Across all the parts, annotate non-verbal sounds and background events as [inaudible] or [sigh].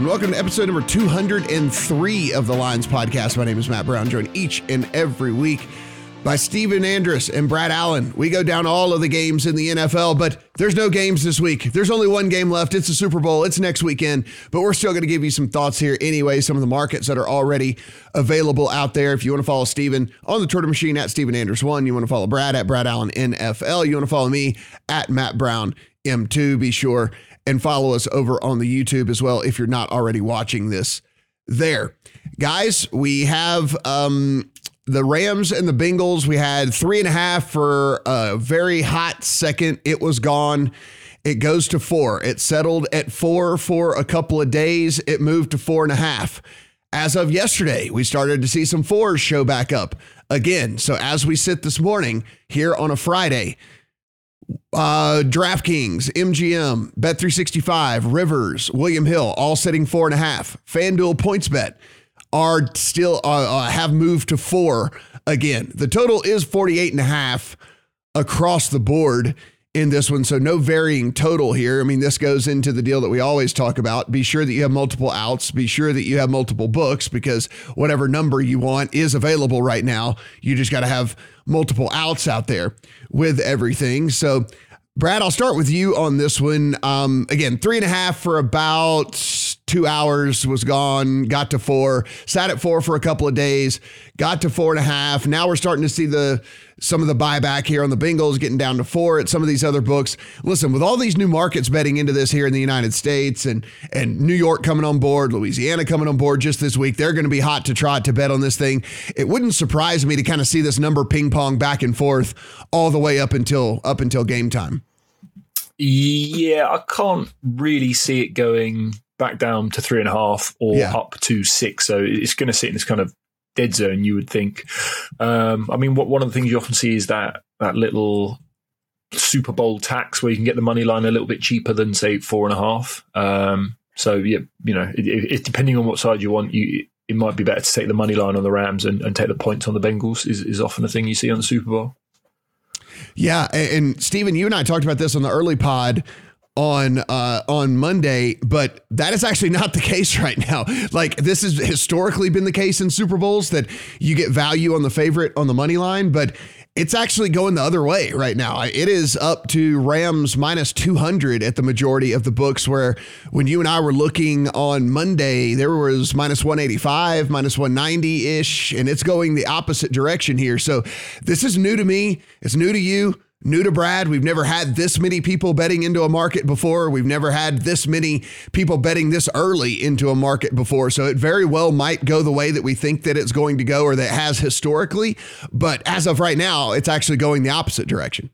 and welcome to episode number 203 of the Lines Podcast. My name is Matt Brown, joined each and every week by Stephen Andress and Brad Allen. We go down all of the games in the NFL, but there's no games this week. There's only one game left. It's the Super Bowl. It's next weekend, but we're still going to give you some thoughts here anyway, some of the markets that are already available out there. If you want to follow Stephen on the Twitter machine at Stephen Andrus1, you want to follow Brad at Brad Allen NFL, you want to follow me at Matt Brown M2. Be sure and follow us over on the YouTube as well if you're not already watching this there. Guys, we have um, the Rams and the Bengals. We had three and a half for a very hot second. It was gone. It goes to four. It settled at four for a couple of days. It moved to four and a half. As of yesterday, we started to see some fours show back up again. So as we sit this morning here on a Friday, uh, DraftKings, MGM, Bet365, Rivers, William Hill, all setting four and a half. FanDuel PointsBet are still uh, uh, have moved to four again. The total is 48 and a half across the board in this one. So no varying total here. I mean, this goes into the deal that we always talk about. Be sure that you have multiple outs. Be sure that you have multiple books because whatever number you want is available right now. You just got to have multiple outs out there with everything. So Brad, I'll start with you on this one. Um, again, three and a half for about two hours was gone, got to four, sat at four for a couple of days, got to four and a half. Now we're starting to see the some of the buyback here on the Bengals getting down to four at some of these other books. Listen, with all these new markets betting into this here in the United States and and New York coming on board, Louisiana coming on board just this week, they're going to be hot to trot to bet on this thing. It wouldn't surprise me to kind of see this number ping pong back and forth all the way up until up until game time. Yeah, I can't really see it going back down to three and a half or yeah. up to six. So it's going to sit in this kind of dead zone, you would think. Um, I mean, what, one of the things you often see is that that little Super Bowl tax where you can get the money line a little bit cheaper than say four and a half. Um, so yeah, you know, it, it, depending on what side you want, you it might be better to take the money line on the Rams and, and take the points on the Bengals. Is is often a thing you see on the Super Bowl. Yeah, and Stephen, you and I talked about this on the early pod on uh, on Monday, but that is actually not the [laughs] case right now. Like this has historically been the case in Super Bowls that you get value on the favorite on the money line, but it's actually going the other way right now. It is up to Rams minus 200 at the majority of the books, where when you and I were looking on Monday, there was minus 185, minus 190 ish, and it's going the opposite direction here. So this is new to me. It's new to you new to Brad. We've never had this many people betting into a market before. We've never had this many people betting this early into a market before. So it very well might go the way that we think that it's going to go or that has historically. But as of right now, it's actually going the opposite direction.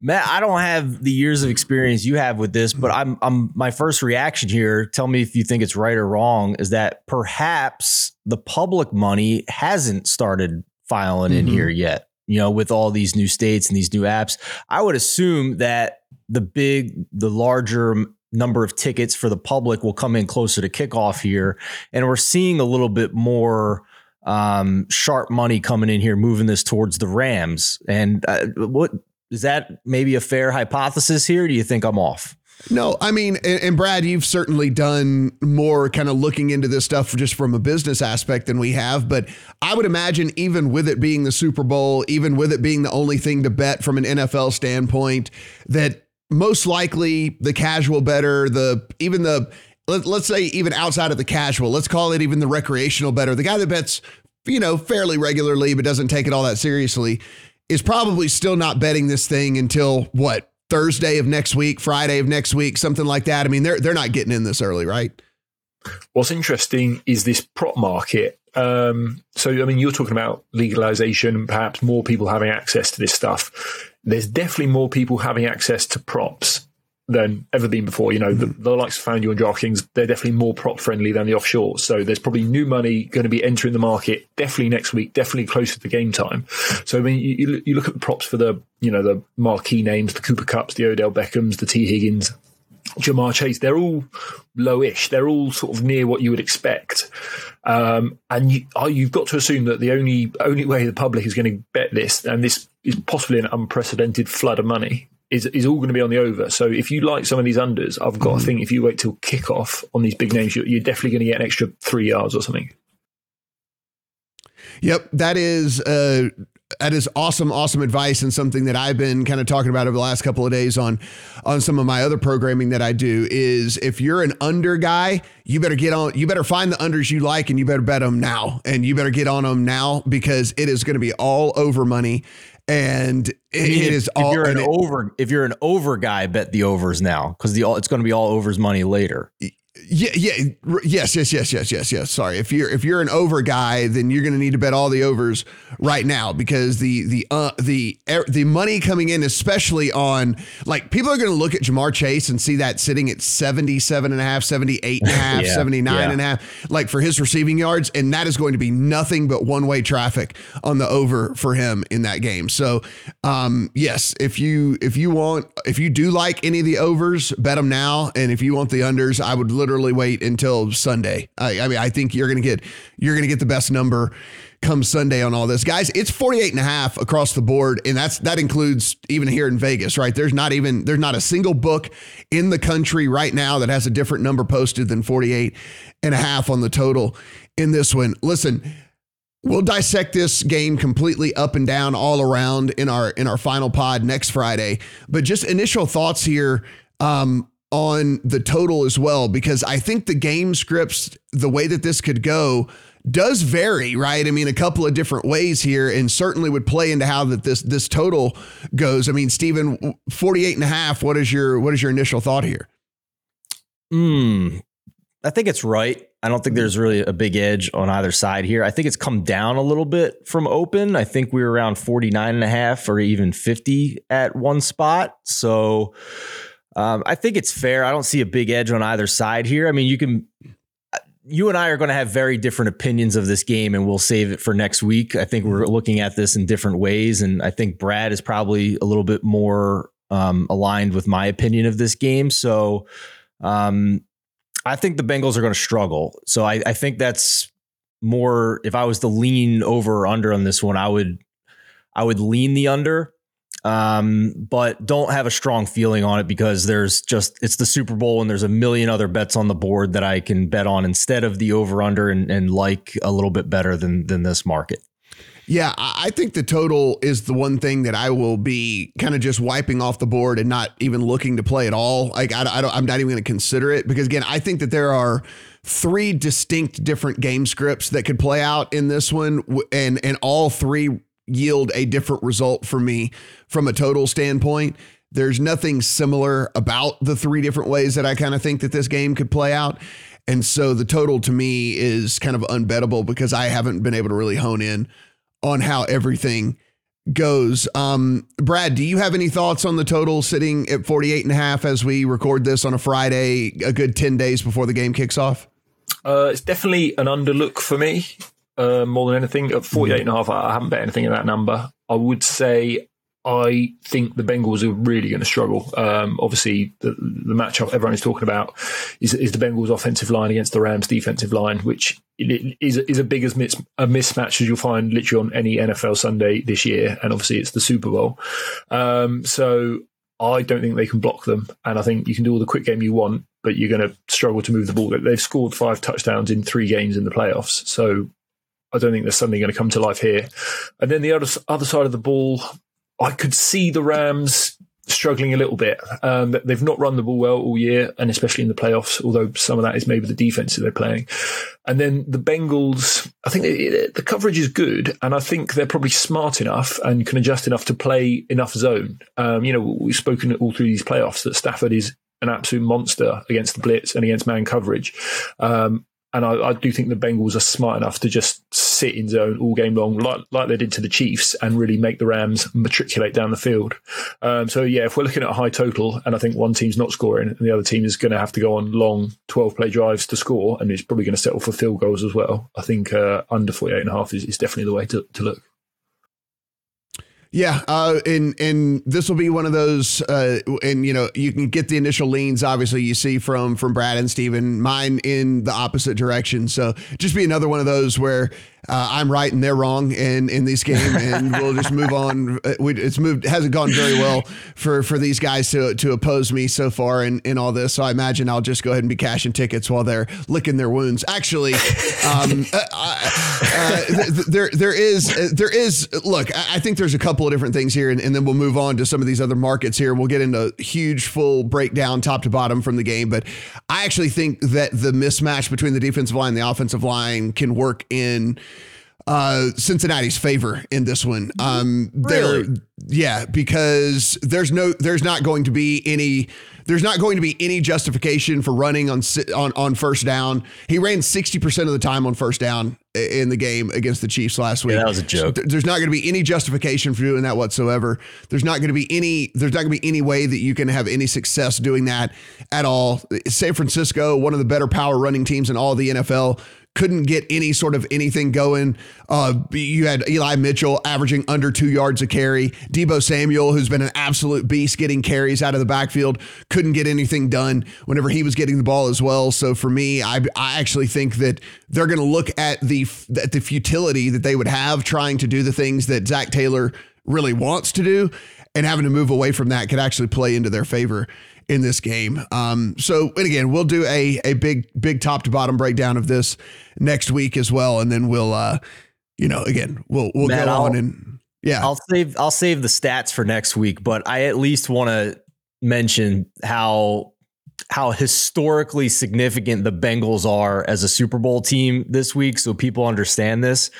Matt, I don't have the years of experience you have with this, but I'm I'm my first reaction here, tell me if you think it's right or wrong, is that perhaps the public money hasn't started filing in mm-hmm. here yet you know, with all these new states and these new apps, I would assume that the big, the larger number of tickets for the public will come in closer to kickoff here. And we're seeing a little bit more um, sharp money coming in here, moving this towards the Rams. And uh, what is that maybe a fair hypothesis here? do you think I'm off? No, I mean, and, and, Brad, you've certainly done more kind of looking into this stuff just from a business aspect than we have. But I would imagine, even with it being the Super Bowl, even with it being the only thing to bet from an NFL standpoint, that most likely the casual better, the even the let, let's say even outside of the casual, let's call it even the recreational better, the guy that bets you know fairly regularly but doesn't take it all that seriously is probably still not betting this thing until what Thursday of next week, Friday of next week, something like that. I mean, they're they're not getting in this early, right? What's interesting is this prop market. Um, so, I mean, you're talking about legalization, perhaps more people having access to this stuff. There's definitely more people having access to props than ever been before. You know, the, the likes of FanDuel and DraftKings, they're definitely more prop friendly than the offshore. So there's probably new money going to be entering the market definitely next week, definitely closer to game time. So I mean, you, you look at the props for the you know the marquee names, the Cooper Kupps, the Odell Beckhams, the Tee Higgins. Ja'Marr Chase, they're all lowish. They're all sort of near what you would expect, um, and you, have got to assume that the only only way the public is going to bet this, and this is possibly an unprecedented flood of money, is, is all going to be on the over. So if you like some of these unders, I've got mm-hmm. to think if you wait till kickoff on these big names, you're, you're definitely going to get an extra three yards or something. Yep, that is uh, that is awesome, awesome advice and something that I've been kind of talking about over the last couple of days on on some of my other programming that I do is if you're an under guy, you better get on you better find the unders you like and you better bet them now and you better get on them now because it is going to be all over money and it, I mean, it is if, all if you're an over if you're an over guy bet the overs now cuz the it's going to be all overs money later. Yeah, yeah, yes, yes, yes, yes, yes, yes. Sorry, if you're if you're an over guy, then you're going to need to bet all the overs right now because the the uh, the the money coming in, especially on like people are going to look at Ja'Marr Chase and see that sitting at 77 and a half, 78 and a [laughs] half, yeah, 79 yeah. and a half, like for his receiving yards, and that is going to be nothing but one way traffic on the over for him in that game. So, um, yes, if you if you want if you do like any of the overs, bet them now, and if you want the unders, I would literally wait until Sunday. I, I mean, I think you're going to get you're going to get the best number come Sunday on all this. Guys, it's 48 and a half across the board and that's that includes even here in Vegas, right? There's not even there's not a single book in the country right now that has a different number posted than 48 and a half on the total in this one. Listen, We'll dissect this game completely up and down all around in our in our final pod next Friday. But just initial thoughts here. Um, on the total as well because I think the game scripts, the way that this could go, does vary, right? I mean, a couple of different ways here, and certainly would play into how that this this total goes. I mean, Stephen, 48 and a half, what is your what is your initial thought here? Hmm. I think it's right. I don't think there's really a big edge on either side here. I think it's come down a little bit from open. I think we were around 49 and a half or even 50 at one spot. So um, I think it's fair. I don't see a big edge on either side here. I mean, you can, you and I are going to have very different opinions of this game, and we'll save it for next week. I think we're looking at this in different ways, and I think Brad is probably a little bit more um, aligned with my opinion of this game. So, um, I think the Bengals are going to struggle. So I, I think that's more. If I was to lean over or under on this one, I would, I would lean the under um, but don't have a strong feeling on it because there's just it's the Super Bowl and there's a million other bets on the board that I can bet on instead of the over under and, and like a little bit better than than this market. Yeah, I think the total is the one thing that I will be kind of just wiping off the board and not even looking to play at all. Like I, I am not even going to consider it because again, I think that there are three distinct different game scripts that could play out in this one, and and all three yield a different result for me from a total standpoint. There's nothing similar about the three different ways that I kind of think that this game could play out. And so the total to me is kind of unbettable because I haven't been able to really hone in on how everything goes. Um, Brad, do you have any thoughts on the total sitting at 48 and a half as we record this on a Friday, a good 10 days before the game kicks off? Uh, it's definitely an underlook for me uh, more than anything. At 48 and a half, I haven't bet anything in that number. I would say I think the Bengals are really going to struggle. Um, obviously, the, the matchup everyone is talking about is, is, the Bengals' offensive line against the Rams' defensive line, which is is a big as mis, a mismatch as you'll find literally on any NFL Sunday this year. And obviously, it's the Super Bowl. Um, so I don't think they can block them, and I think you can do all the quick game you want, but you're going to struggle to move the ball. They've scored five touchdowns in three games in the playoffs, so I don't think there's something going to come to life here. And then the other other side of the ball, I could see the Rams struggling a little bit. Um, they've not run the ball well all year, and especially in the playoffs. Although some of that is maybe the defense that they're playing. And then the Bengals, I think the coverage is good, and I think they're probably smart enough and can adjust enough to play enough zone. Um, you know, we've spoken all through these playoffs that Stafford is an absolute monster against the blitz and against man coverage. Um, and I, I, do think the Bengals are smart enough to just sit in zone all game long, like, like they did to the Chiefs, and really make the Rams matriculate down the field. Um, so, yeah, if we're looking at a high total, and I think one team's not scoring, and the other team is going to have to go on long 12 play drives to score, and it's probably going to settle for field goals as well, I think uh, under 48 and a half is, is definitely the way to, to look. Yeah, uh, and and this will be one of those, uh, and you know you can get the initial leans. Obviously, you see from from Brad and Stephen, mine in the opposite direction. So just be another one of those where uh, I'm right and they're wrong in in this game, and [laughs] we'll just move on. Uh, we, it's moved hasn't gone very well for for these guys to to oppose me so far in in all this. So I imagine I'll just go ahead and be cashing tickets while they're licking their wounds. Actually, um, [laughs] uh, uh, there there is uh, there is look. I think there's a couple of different things here, and, and then we'll move on to some of these other markets here. We'll get into huge full breakdown top to bottom from the game, but I actually think that the mismatch between the defensive line and the offensive line can work in uh, Cincinnati's favor in this one. Um, really? yeah, because there's no, there's not going to be any, there's not going to be any justification for running on on on first down. He ran sixty percent of the time on first down in the game against the Chiefs last week. Yeah, that was a joke. So there's not going to be any justification for doing that whatsoever. There's not going to be any. There's not going to be any way that you can have any success doing that at all. San Francisco, one of the better power running teams in all the NFL couldn't get any sort of anything going. Uh, you had Eli Mitchell averaging under two yards a carry. Deebo Samuel, who's been an absolute beast getting carries out of the backfield, couldn't get anything done whenever he was getting the ball as well. So for me, I, I actually think that they're going to look at the at the futility that they would have trying to do the things that Zac Taylor really wants to do and having to move away from that could actually play into their favor in this game. Um, so, and again, we'll do a a big big top to bottom breakdown of this next week as well, and then we'll, uh, you know, again, we'll we'll Matt, go I'll, on and yeah, I'll save I'll save the stats for next week, but I at least want to mention how how historically significant the Bengals are as a Super Bowl team this week, so people understand this.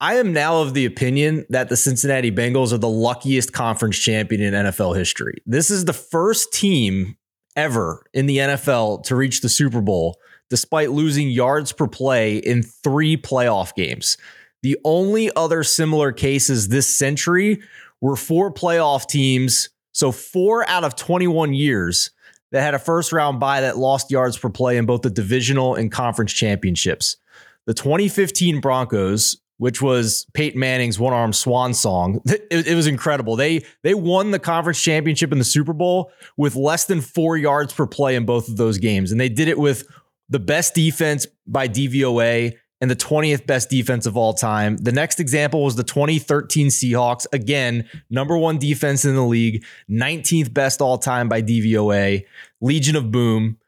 I am now of the opinion that the Cincinnati Bengals are the luckiest conference champion in NFL history. This is the first team ever in the NFL to reach the Super Bowl despite losing yards per play in three playoff games. The only other similar cases this century were four playoff teams, so four out of 21 years that had a first round bye that lost yards per play in both the divisional and conference championships. The 2015 Broncos, which was Peyton Manning's one arm swan song. [laughs] It, it, was incredible. They they won the conference championship in the Super Bowl with less than four yards per play in both of those games, and they did it with the best defense by DVOA and the 20th best defense of all time. The next example was the 2013 Seahawks. Again, number one defense in the league, 19th best all time by DVOA, Legion of Boom.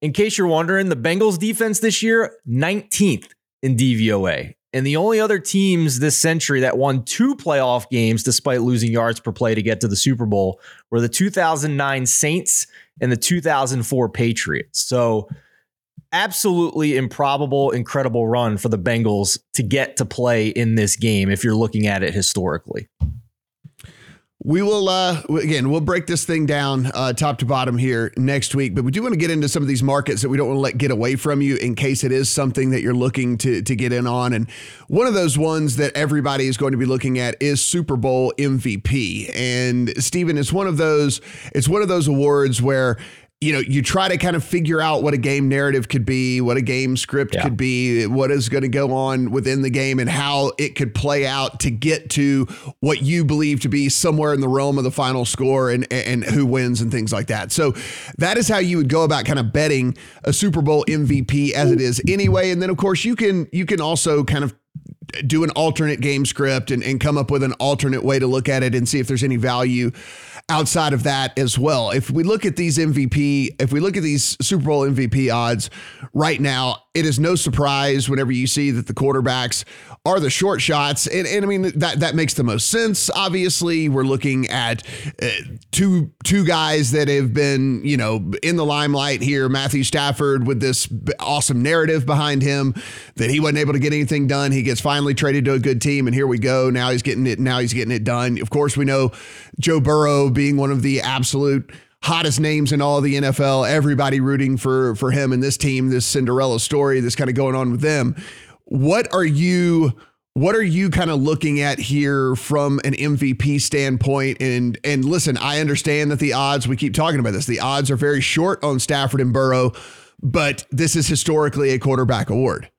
In case you're wondering, the Bengals defense this year, 19th in DVOA. And the only other teams this century that won two playoff games despite losing yards per play to get to the Super Bowl were the 2009 Saints and the 2004 Patriots. So, absolutely improbable, incredible run for the Bengals to get to play in this game if you're looking at it historically. We will uh, again. We'll break this thing down uh, top to bottom here next week, but we do want to get into some of these markets that we don't want to let get away from you in case it is something that you're looking to to get in on. And one of those ones that everybody is going to be looking at is Super Bowl MVP. And Stephen, it's one of those. It's one of those awards where you know, you try to kind of figure out what a game narrative could be, what a game script yeah. could be, what is going to go on within the game, and how it could play out to get to what you believe to be somewhere in the realm of the final score and and who wins and things like that. So that is how you would go about kind of betting a Super Bowl MVP as it is anyway. And then of course you can you can also kind of do an alternate game script and, and come up with an alternate way to look at it and see if there's any value outside of that as well. If we look at these MVP, if we look at these Super Bowl MVP odds right now, it is no surprise whenever you see that the quarterbacks are the short shots. And, and I mean, that, that makes the most sense. Obviously, we're looking at uh, two, two guys that have been, you know, in the limelight here. Matthew Stafford with this awesome narrative behind him that he wasn't able to get anything done. He gets finally traded to a good team. And here we go. Now he's getting it. Now he's getting it done. Of course, we know Joe Burrow being one of the absolute hottest names in all the NFL, everybody rooting for for him and this team, this Cinderella story that's kind of going on with them. What are you what are you kind of looking at here from an MVP standpoint? And and listen, I understand that the odds, we keep talking about this, the odds are very short on Stafford and Burrow, but this is historically a quarterback award.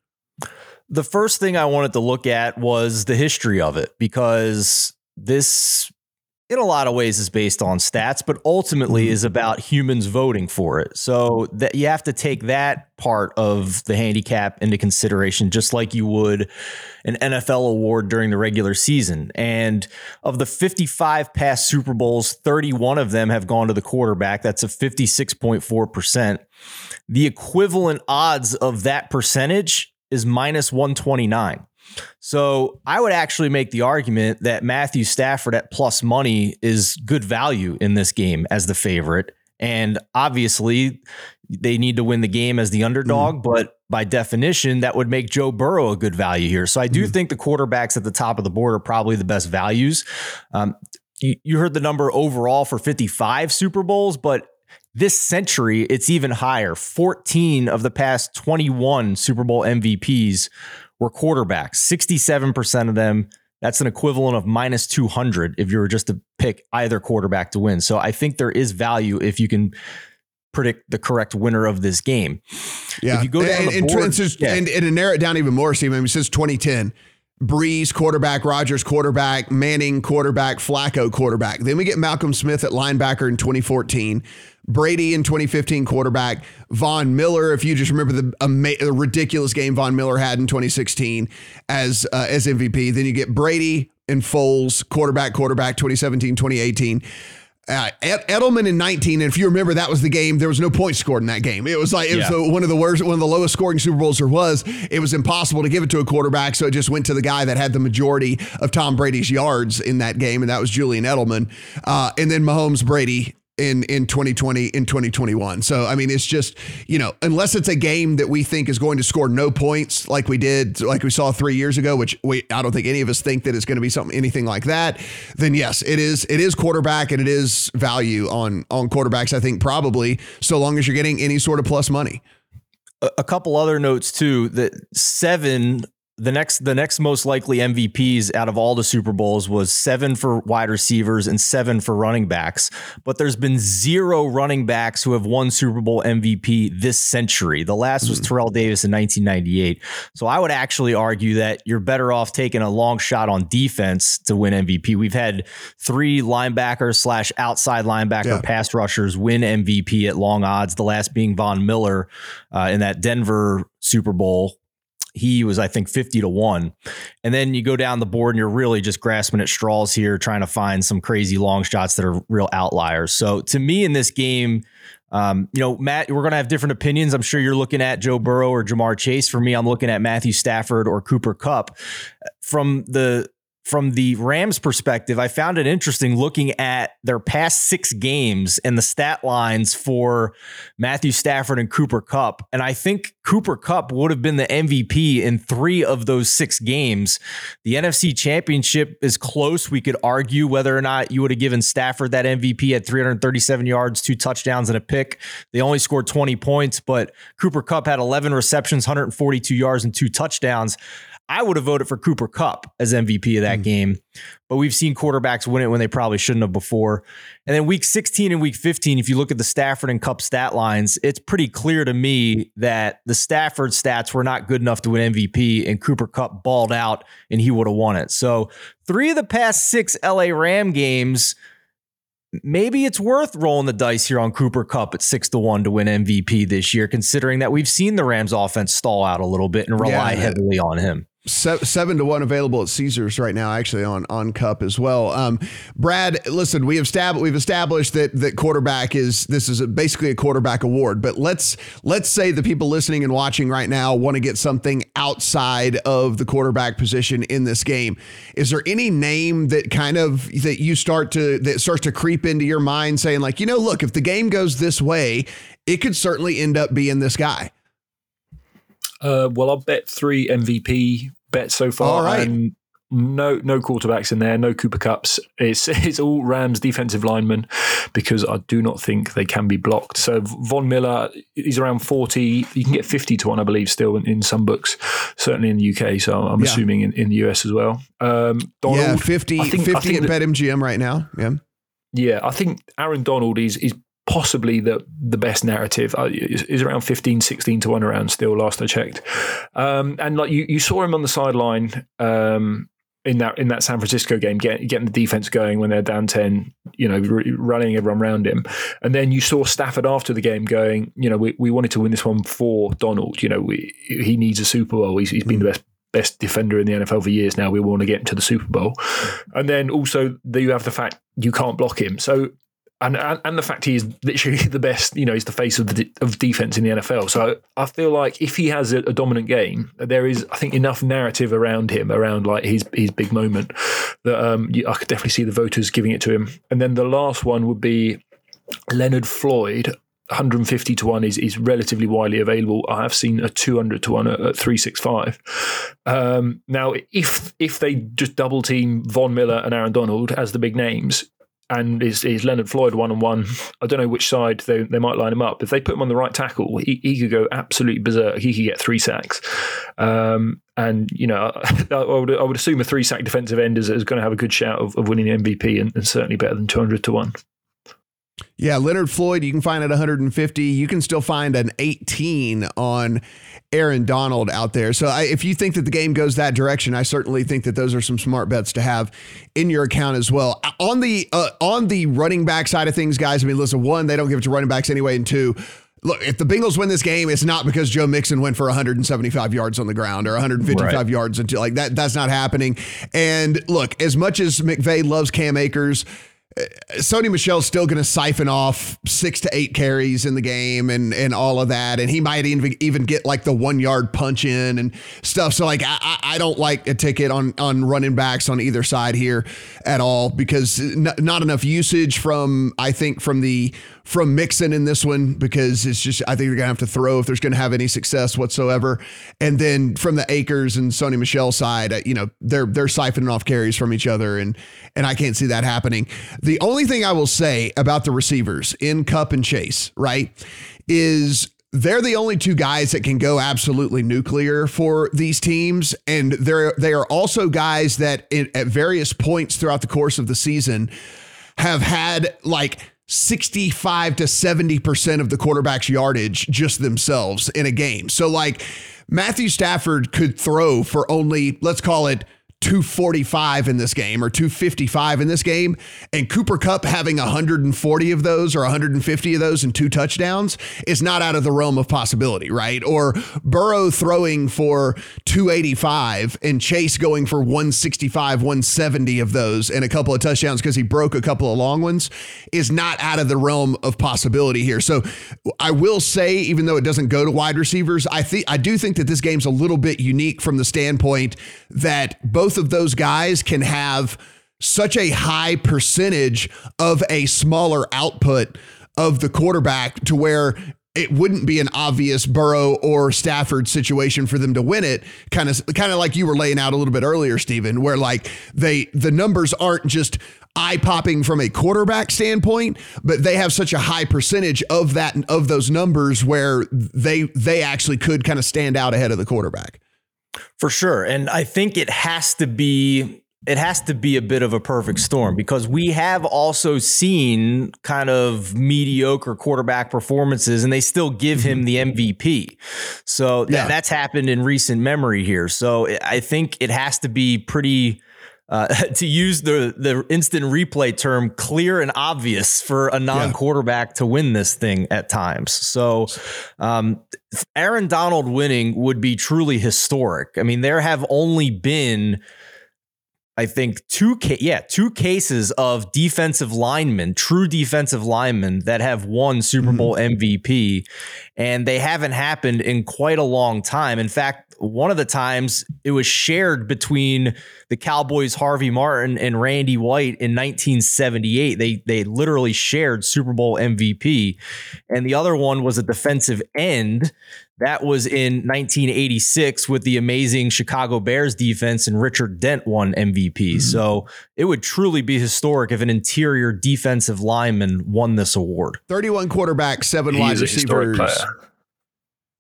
The first thing I wanted to look at was the history of it because this in a lot of ways is based on stats, but ultimately mm-hmm. is about humans voting for it. So that you have to take that part of the handicap into consideration, just like you would an NFL award during the regular season. And of the 55 past Super Bowls, 31 of them have gone to the quarterback. That's a 56.4%. The equivalent odds of that percentage is minus 129. So I would actually make the argument that Matthew Stafford at plus money is good value in this game as the favorite. And obviously, they need to win the game as the underdog, mm. but by definition, that would make Joe Burrow a good value here. So I do mm. think the quarterbacks at the top of the board are probably the best values. Um, you, you heard the number overall for 55 Super Bowls, but this century, it's even higher. 14 of the past 21 Super Bowl MVPs were quarterbacks. 67% of them, that's an equivalent of minus 200 if you were just to pick either quarterback to win. So I think there is value if you can predict the correct winner of this game. Yeah. If you go down and, the board, and, yeah. and, and to narrow it down even more, Steve, I mean, since 2010, Brees quarterback, Rodgers quarterback, Manning quarterback, Flacco quarterback. Then we get Malcolm Smith at linebacker in 2014. Brady in 2015 quarterback, Von Miller. If you just remember the, ama- the ridiculous game Von Miller had in 2016 as uh, as MVP, then you get Brady and Foles quarterback, quarterback 2017, 2018. Uh, Edelman in 19, and if you remember, that was the game. There was no points scored in that game. It was like it yeah. was the, one of the worst, one of the lowest scoring Super Bowls there was. It was impossible to give it to a quarterback, so it just went to the guy that had the majority of Tom Brady's yards in that game, and that was Julian Edelman. Uh, and then Mahomes, Brady, in in 2020 in 2021. So I mean it's just, you know, unless it's a game that we think is going to score no points like we did like we saw 3 years ago, which we I don't think any of us think that it's going to be something anything like that, then yes, it is it is quarterback and it is value on on quarterbacks I think probably so long as you're getting any sort of plus money. A couple other notes too that 7 the next the next most likely MVPs out of all the Super Bowls was seven for wide receivers and seven for running backs. But there's been zero running backs who have won Super Bowl MVP this century. The last was hmm. Terrell Davis in 1998. So I would actually argue that you're better off taking a long shot on defense to win MVP. We've had three linebackers slash outside linebacker yeah. pass rushers win MVP at long odds. The last being Von Miller uh, in that Denver Super Bowl he was, I think, 50 to 1. And then you go down the board and you're really just grasping at straws here, trying to find some crazy long shots that are real outliers. So to me in this game, um, you know, Matt, we're going to have different opinions. I'm sure you're looking at Joe Burrow or Ja'Marr Chase. For me, I'm looking at Matthew Stafford or Cooper Kupp. From the from the Rams perspective, I found it interesting looking at their past six games and the stat lines for Matthew Stafford and Cooper Kupp. And I think Cooper Kupp would have been the MVP in three of those six games. The NFC Championship is close. We could argue whether or not you would have given Stafford that MVP at 337 yards, two touchdowns, and a pick. They only scored 20 points, but Cooper Kupp had 11 receptions, 142 yards, and two touchdowns. I would have voted for Cooper Kupp as MVP of that mm. game, but we've seen quarterbacks win it when they probably shouldn't have before. And then week 16 and week 15, if you look at the Stafford and Kupp stat lines, it's pretty clear to me that the Stafford stats were not good enough to win MVP, and Cooper Kupp balled out and he would have won it. So, three of the past six LA Ram games, maybe it's worth rolling the dice here on Cooper Kupp at six to one to win MVP this year, considering that we've seen the Rams offense stall out a little bit and rely yeah, heavily on him seven to one available at Caesars right now, actually on on Kupp as well. Um, Brad, listen, we have established we've established that that quarterback is this is a, basically a quarterback award. But let's let's say the people listening and watching right now want to get something outside of the quarterback position in this game. Is there any name that kind of that you start to that starts to creep into your mind, saying like, you know, look, if the game goes this way, it could certainly end up being this guy. Uh, well, I'll bet three MVP bets so far. All right. And no, no quarterbacks in there, no Cooper Kupps. It's [laughs] it's all Rams defensive linemen because I do not think they can be blocked. So Von Miller, he's around forty. You can get fifty to one, I believe, still in, in some books. Certainly in the UK. So I'm yeah. assuming in, in the US as well. Um, Donald, yeah, 50, think, 50 at BetMGM right now. Yeah. Yeah, I think Aaron Donald is is possibly the the best narrative uh, is, around 15 16 to 1 around still last i checked um, and like you you saw him on the sideline um, in that in that San Francisco game, get, getting the defense going when they're down ten, you know, running everyone around him, and then you saw Stafford after the game going, you know, we, we wanted to win this one for Donald. You know, we, he needs a Super Bowl. He's, he's been the best best defender in the NFL for years now. We want to get him to the Super Bowl, and then also you have the fact you can't block him. So and, and the fact he is literally [laughs] the best, you know, he's the face of the of defense in the NFL. So I feel like if he has a, a, dominant game, there is, I think, enough narrative around him, around like his his big moment, that um, I could definitely see the voters giving it to him. And then the last one would be Leonard Floyd. 150 to 1 is, is relatively widely available. I have seen a 200 to 1 at, at 365. Um, now, if if they just double team Von Miller and Aaron Donald as the big names, and is, is Leonard Floyd one on one. I don't know which side they, they might line him up. If they put him on the right tackle, he, he could go absolutely berserk. He could get three sacks. Um, and, you know, [laughs] I would, I would assume a three sack defensive end is, is going to have a good shout of, of winning the MVP and, and certainly better than 200 to 1. Yeah, Leonard Floyd, you can find at 150. You can still find an 18 on Aaron Donald out there. So I, if you think that the game goes that direction, I certainly think that those are some smart bets to have in your account as well. On the uh, on the running back side of things, guys. I mean, listen, one, they don't give it to running backs anyway, and two. Look, if the Bengals win this game, it's not because Joe Mixon went for 175 yards on the ground or 155 right. yards until like that. That's not happening. And look, as much as McVay loves Cam Akers, Sony Michel's still going to siphon off six to eight carries in the game and and all of that, and he might even even get like the one yard punch in and stuff. So like I, I don't like a ticket on on running backs on either side here at all because not enough usage from I think from the from Mixon in this one because it's just I think they're gonna have to throw if there's gonna have any success whatsoever. And then from the Akers and Sony Michel side, uh, you know they're they're siphoning off carries from each other, and and I can't see that happening. The only thing I will say about the receivers in Kupp and Chase, right, is they're the only two guys that can go absolutely nuclear for these teams and they're they are also guys that in, at various points throughout the course of the season have had like 65 to 70% of the quarterback's yardage just themselves in a game. So, like, Matthew Stafford could throw for only, let's call it 245 in this game or 255 in this game, and Cooper Kupp having 140 of those or 150 of those and two touchdowns is not out of the realm of possibility, right? Or Burrow throwing for 285 and Chase going for 165, 170 of those and a couple of touchdowns because he broke a couple of long ones is not out of the realm of possibility here. So I will say, even though it doesn't go to wide receivers, I think I do think that this game's a little bit unique from the standpoint that both both of those guys can have such a high percentage of a smaller output of the quarterback to where it wouldn't be an obvious Burrow or Stafford situation for them to win it. Kind of, kind of like you were laying out a little bit earlier, Stephen, where like they the numbers aren't just eye popping from a quarterback standpoint, but they have such a high percentage of that of those numbers where they they actually could kind of stand out ahead of the quarterback. For sure. And I think it has to be it has to be a bit of a perfect storm because we have also seen kind of mediocre quarterback performances and they still give him mm-hmm. the MVP. So yeah. that's happened in recent memory here. So I think it has to be pretty uh, [laughs] to use the the instant replay term, clear and obvious for a non quarterback yeah. to win this thing at times. So, um, Aaron Donald winning would be truly historic. I mean, there have only been I think two ca- yeah, two cases of defensive linemen, true defensive linemen that have won Super Bowl mm-hmm. MVP and they haven't happened in quite a long time. In fact, one of the times it was shared between the Cowboys Harvey Martin and Randy White in 1978. They they literally shared Super Bowl MVP. And the other one was a defensive end that was in 1986 with the amazing Chicago Bears defense and Richard Dent won MVP. Mm-hmm. So it would truly be historic if an interior defensive lineman won this award. 31 quarterback, seven he wide receivers.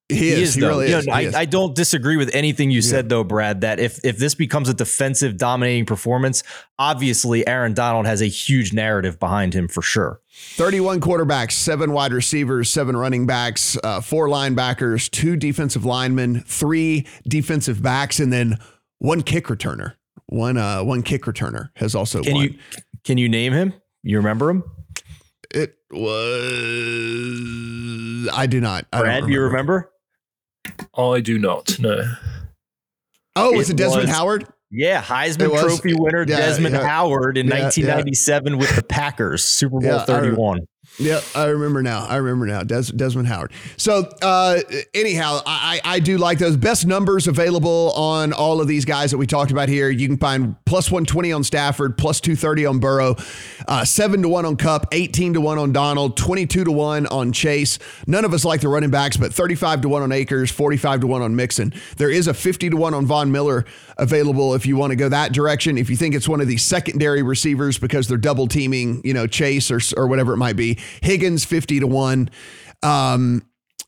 He is. He, is, he really is. Know, I, is. I, don't disagree with anything you yeah. said, though, Brad. That if if this becomes a defensive dominating performance, obviously Aaron Donald has a huge narrative behind him for sure. 31 quarterbacks, seven wide receivers, seven running backs, uh, four linebackers, two defensive linemen, three defensive backs, and then one kick returner one uh, one kick returner has also Can won. you can you name him? You remember him? it was I do not. I don't Brad, you remember? I do not. No. Oh, was It it Desmond was- Howard? Yeah, Heisman Trophy winner yeah, Desmond yeah. Howard in Yeah, yeah. 1997 with the Packers, Super Bowl Yeah, I- 31. Yeah, I remember now. I remember now. Des- Desmond Howard. So, uh, anyhow, I, I do like those best numbers available on all of these guys that we talked about here. You can find plus 120 on Stafford, plus 230 on Burrow, uh, 7 to 1 on Kupp, 18 to 1 on Donald, 22 to 1 on Chase. None of us like the running backs, but 35 to 1 on Akers, 45 to 1 on Mixon. There is a 50 to 1 on Von Miller available if you want to go that direction. If you think it's one of these secondary receivers because they're double teaming, you know, Chase or, or whatever it might be. Higgins 50 to 1. Um,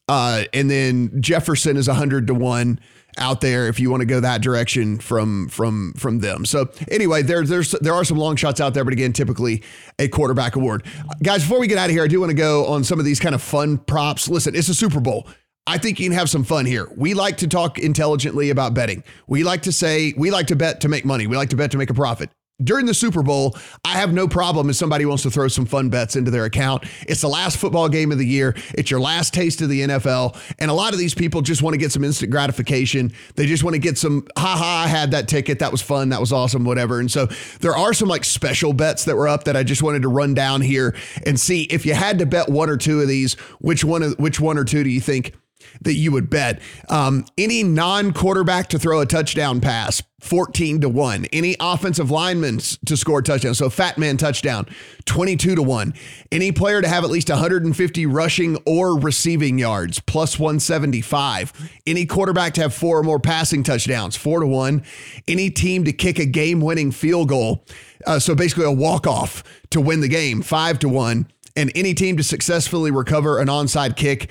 uh, and then Jefferson is 100 to 1 out there if you want to go that direction from from from them. So anyway, there there's there are some long shots out there, but again, typically a quarterback award. Guys, before we get out of here, I do want to go on some of these kind of fun props. Listen, it's a Super Bowl. I think you can have some fun here. We like to talk intelligently about betting. We like to say we like to bet to make money. We like to bet to make a profit during the Super Bowl, I have no problem if somebody wants to throw some fun bets into their account. It's the last football game of the year. It's your last taste of the NFL. And a lot of these people just want to get some instant gratification. They just want to get some, haha, I had that ticket. That was fun. That was awesome, whatever. And so there are some like special bets that were up that I just wanted to run down here and see if you had to bet one or two of these, which one, of, which one or two do you think that you would bet. Um, any non quarterback to throw a touchdown pass, 14 to 1. Any offensive lineman to score a touchdown, so fat man touchdown, 22 to 1. Any player to have at least 150 rushing or receiving yards, plus 175. Any quarterback to have four or more passing touchdowns, 4 to 1. Any team to kick a game winning field goal, uh, so basically a walk off to win the game, 5 to 1. And any team to successfully recover an onside kick,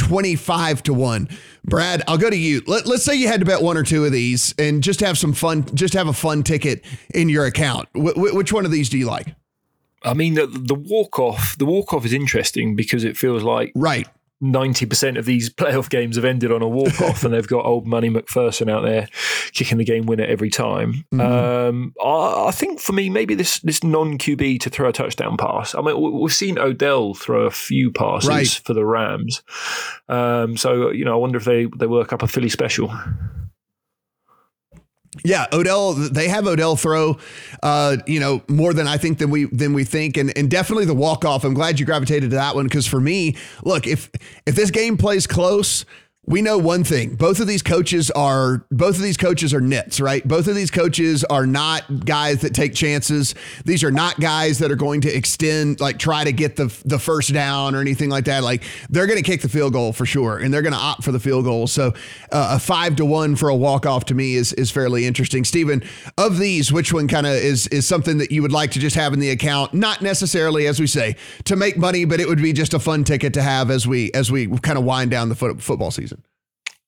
25 to 1. Brad, I'll go to you. Let, let's say you had to bet one or two of these and just have some fun, just have a fun ticket in your account. Wh- which one of these do you like? I mean, the, the walk off. The walk off is interesting because it feels like Right. Ninety percent of these [laughs] playoff games have ended on a walk off, and they've got old money McPherson out there kicking the game winner every time. Um, I, I think for me, maybe this this non QB to throw a touchdown pass. I mean, we- we've seen Odell throw a few passes Right. for the Rams, um, so you know, I wonder if they they work up a Philly special. Yeah, Odell. They have Odell throw, uh, you know, more than I think than we than we think, and and definitely the walk off. I'm glad you gravitated to that one because for me, look if if this game plays close. We know one thing. Both of these coaches are both of these coaches are nits, right? Both of these coaches are not guys that take chances. These are not guys that are going to extend like try to get the the first down or anything like that. Like they're going to kick the field goal for sure and they're going to opt for the field goal. So uh, a 5 to 1 for a walk off to me is is fairly interesting. Stephen, of these, which one kind of is is something that you would like to just have in the account, not necessarily as we say to make money, but it would be just a fun ticket to have as we as we kind of wind down the foot, football season.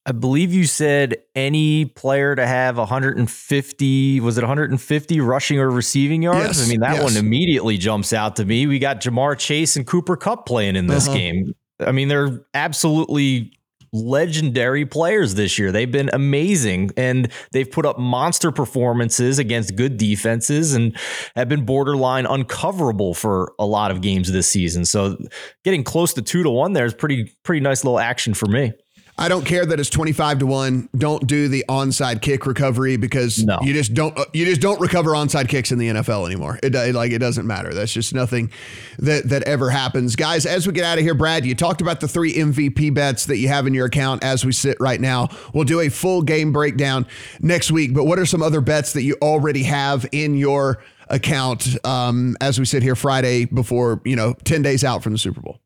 I believe you said any player to have 150, was it 150 rushing or receiving yards? Yes, I mean, that yes. one immediately jumps out to me. We got Ja'Marr Chase and Cooper Kupp playing in this Uh-huh. game. I mean, they're absolutely legendary players this year. They've been amazing and they've put up monster performances against good defenses and have been borderline uncoverable for a lot of games this season. So getting close to 2 to 1 there is pretty pretty nice little action for me. I don't care that it's 25 to 1. Don't do the onside kick recovery because No. you just don't you just don't recover onside kicks in the NFL anymore. It, it- like it doesn't matter. That's just nothing that that ever happens. Guys, as we get out of here, Brad, you talked about the 3 MVP bets that you have in your account as we sit right now. We'll do a full game breakdown next week, but what are some other bets that you already have in your account um, as we sit here Friday before, you know, 10 days out from the Super Bowl?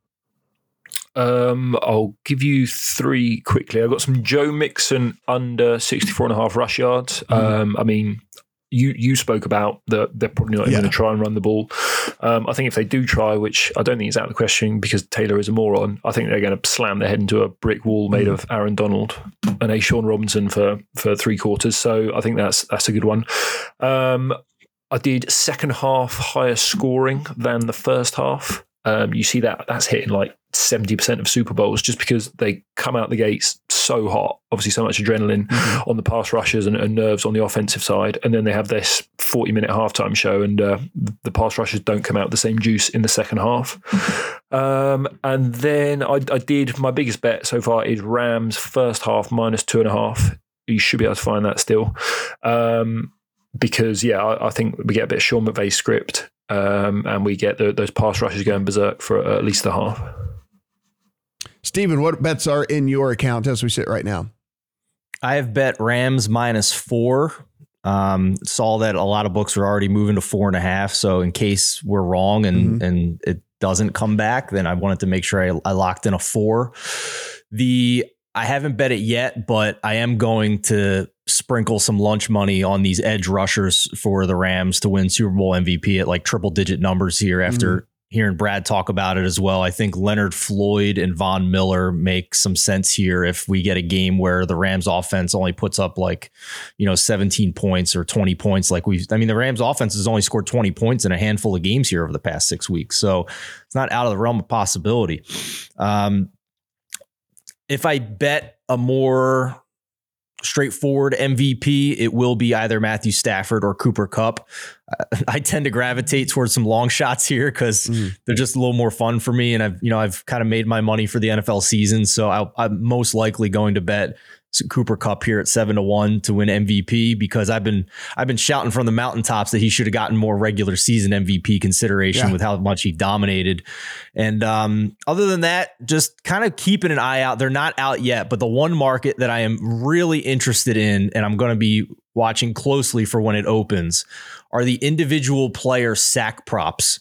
Um, I'll give you three quickly. I've got some Joe Mixon under 64 and a half rush yards. Um, I mean, you you spoke about that they're probably not Yeah. going to try and run the ball. Um, I think if they do try, which I don't think is out of the question because Taylor is a moron, I think they're going to slam their head into a brick wall made of Aaron Donald and A'Shawn Robinson for for three quarters. So I think that's that's a good one. Um, I did second half higher scoring than the first half. Um, you see that that's hitting like seventy percent of Super Bowls just because they come out the gates so hot. Obviously, so much adrenaline mm-hmm. on the pass rushers and, and, nerves on the offensive side, and then they have this forty-minute halftime show, and uh, the pass rushers don't come out the same juice in the second half. [laughs] Um, and then I, I did my biggest bet so far is Rams first half minus two and a half. You should be able to find that still. Um, because yeah, I, I, think we get a bit of Sean McVay script, um, and we get the, those pass rushes going berserk for at least a half. Stephen, what bets are in your account as we sit right now? I have bet Rams minus four. Um, saw that a lot of books are already moving to four and a half. So in case we're wrong and mm-hmm. and it doesn't come back, then I wanted to make sure I, I locked in a four. The I haven't bet it yet, but I am going to sprinkle some lunch money on these edge rushers for the Rams to win Super Bowl MVP at like triple digit numbers here after mm. hearing Brad talk about it as well. I think Leonard Floyd and Von Miller make some sense here if we get a game where the Rams offense only puts up like, you know, 17 points or 20 points like we've I mean the Rams offense has only scored 20 points in a handful of games here over the past 6 weeks. So, it's not out of the realm of possibility. Um if I bet a more straightforward MVP, it will be either Matthew Stafford or Cooper Kupp. [laughs] I tend to gravitate towards some long shots here because mm. they're just a little more fun for me, and I've you know I've kind of made my money for the NFL season, so i am most likely going to bet Cooper Kupp here at seven to one to win MVP because I've been I've been shouting from the mountaintops that he should have gotten more regular season MVP consideration yeah. with how much he dominated. And um, other than that, just kind of keeping an eye out. They're not out yet, but the one market that I am really interested in, and I'm going to be watching closely for when it opens, are the individual player sack props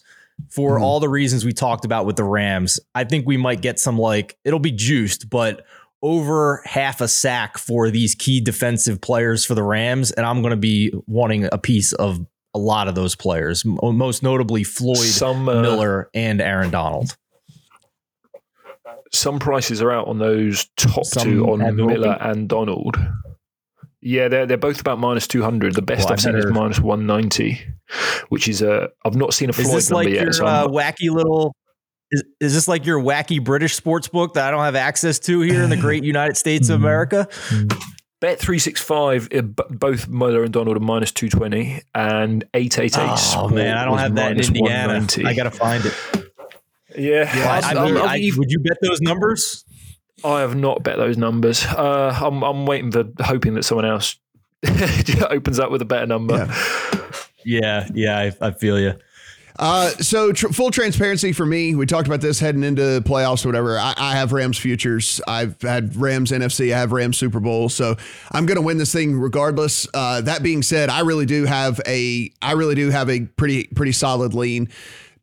for mm. all the reasons we talked about with the Rams. I think we might get some like it'll be juiced, but over half a sack for these key defensive players for the Rams, and I'm going to be wanting a piece of a lot of those players, most notably Floyd, some, uh, Miller, and Aaron Donald. Some prices are out on those top some two on Miller and Donald. Yeah, they're they're both about minus two hundred. The best well, I've seen is minus one ninety, which is a. I've not seen a Floyd is this number like yet. Your, so uh, wacky little is, is this like your wacky British sports book that I don't have access to here in the great [laughs] United States of America? Bet three six five. Uh, both Miller and Donald are minus two twenty, and eight eight eight. Oh man, I don't have that in Indiana. I gotta find it. Yeah, yeah I, I mean, I, would you bet those numbers? I have not bet those numbers. Uh, I'm I'm waiting for hoping that someone else [laughs] opens up with a better number. Yeah, yeah, yeah I, I feel you. Uh, so tr- full transparency for me, we talked about this heading into playoffs or whatever. I, I, have Rams futures. I've had Rams NFC. I have Rams Super Bowl. So I'm going to win this thing regardless. Uh, that being said, I really do have a I really do have a pretty pretty solid lean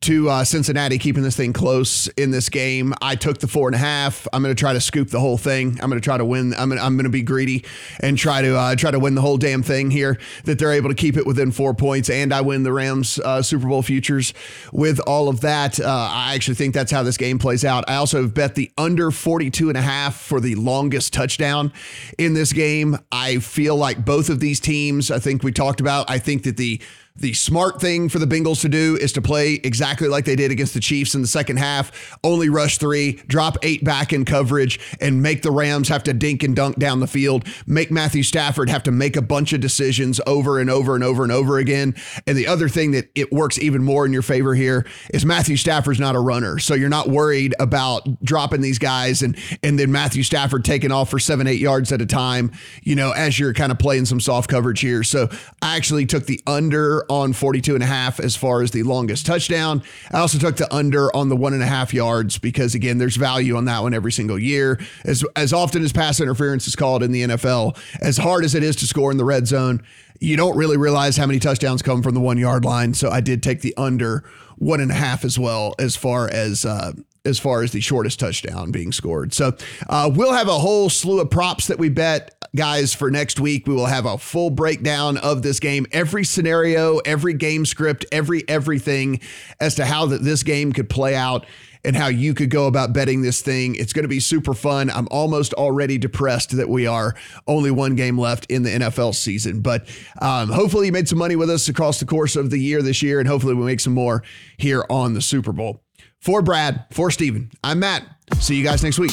to uh, Cincinnati keeping this thing close in this game. I took the four and a half. I'm going to try to scoop the whole thing. I'm going to try to win. I'm going I'm to be greedy and try to uh, try to win the whole damn thing here. That they're able to keep it within four points, and I win the Rams uh, Super Bowl futures with all of that. Uh, I actually think that's how this game plays out. I also have bet the under 42 and a half for the longest touchdown in this game. I feel like both of these teams. I think we talked about. I think that the the smart thing for the Bengals to do is to play exactly like they did against the Chiefs in the second half, only rush three, drop eight back in coverage, and make the Rams have to dink and dunk down the field, make Matthew Stafford have to make a bunch of decisions over and over and over and over again. And the other thing that it works even more in your favor here is Matthew Stafford's not a runner. So you're not worried about dropping these guys and and then Matthew Stafford taking off for seven, eight yards at a time, you know, as you're kind of playing some soft coverage here. So I actually took the under on 42 and a half as far as the longest touchdown. I also took the under on the one and a half yards because again, there's value on that one every single year. As as often as pass interference is called in the NFL, as hard as it is to score in the red zone, you don't really realize how many touchdowns come from the one yard line. So I did take the under one and a half as well as far as uh, as far as the shortest touchdown being scored. So uh, we'll have a whole slew of props that we bet, guys, for next week. We will have a full breakdown of this game, every scenario, every game script, every everything as to how that this game could play out and how you could go about betting this thing. It's going to be super fun. I'm almost already depressed that we are only one game left in the NFL season, but um, hopefully you made some money with us across the course of the year this year, and hopefully we make some more here on the Super Bowl. For Brad, for Stephen, I'm Matt. See you guys next week.